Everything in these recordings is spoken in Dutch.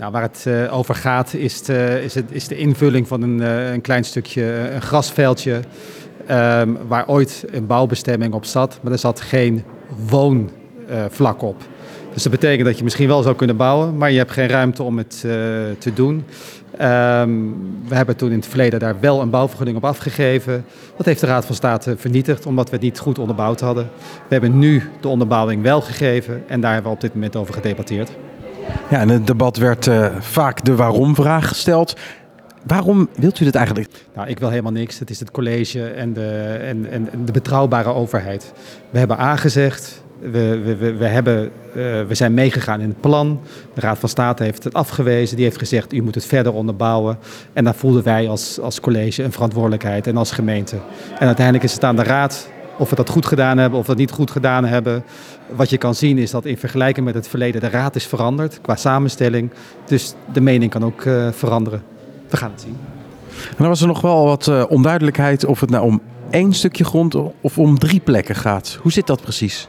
Nou, waar het uh, over gaat is, de, is, het, is de invulling van een, uh, een klein stukje een grasveldje. Um, waar ooit een bouwbestemming op zat, maar er zat geen woonvlak op. Dus dat betekent dat je misschien wel zou kunnen bouwen, maar je hebt geen ruimte om het te doen. Um, we hebben toen in het verleden daar wel een bouwvergunning op afgegeven. Dat heeft de Raad van State vernietigd, omdat we het niet goed onderbouwd hadden. We hebben nu de onderbouwing wel gegeven en daar hebben we op dit moment over gedebatteerd. Ja, in het debat werd uh, vaak de waarom-vraag gesteld. Waarom wilt u dit eigenlijk? Nou, ik wil helemaal niks. Het is het college en de, en, en de betrouwbare overheid. We hebben aangezegd, we, we, we, hebben, uh, we zijn meegegaan in het plan. De Raad van State heeft het afgewezen. Die heeft gezegd, u moet het verder onderbouwen. En daar voelden wij als, als college een verantwoordelijkheid en als gemeente. En uiteindelijk is het aan de Raad of we dat goed gedaan hebben of dat niet goed gedaan hebben. Wat je kan zien is dat in vergelijking met het verleden de Raad is veranderd qua samenstelling. Dus de mening kan ook uh, veranderen. We gaan het zien. En dan was er nog wel wat uh, onduidelijkheid of het nou om één stukje grond of om drie plekken gaat. Hoe zit dat precies?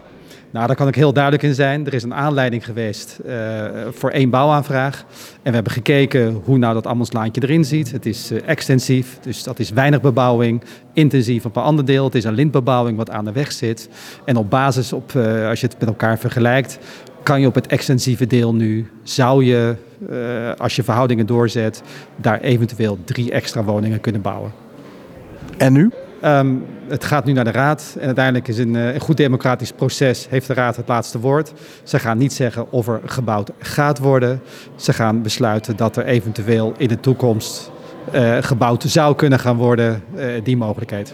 Nou, daar kan ik heel duidelijk in zijn. Er is een aanleiding geweest uh, voor één bouwaanvraag. En we hebben gekeken hoe nou dat Ammonslaantje erin ziet. Het is uh, extensief, dus dat is weinig bebouwing. Intensief op een ander deel. Het is een lintbebouwing wat aan de weg zit. En op basis, op, uh, als je het met elkaar vergelijkt, kan je op het extensieve deel nu, zou je, als je verhoudingen doorzet, daar eventueel drie extra woningen kunnen bouwen. En nu? Um, het gaat nu naar de Raad en uiteindelijk is een, een, goed democratisch proces, heeft de Raad het laatste woord. Ze gaan niet zeggen of er gebouwd gaat worden. Ze gaan besluiten dat er eventueel in de toekomst uh, gebouwd zou kunnen gaan worden, uh, die mogelijkheid.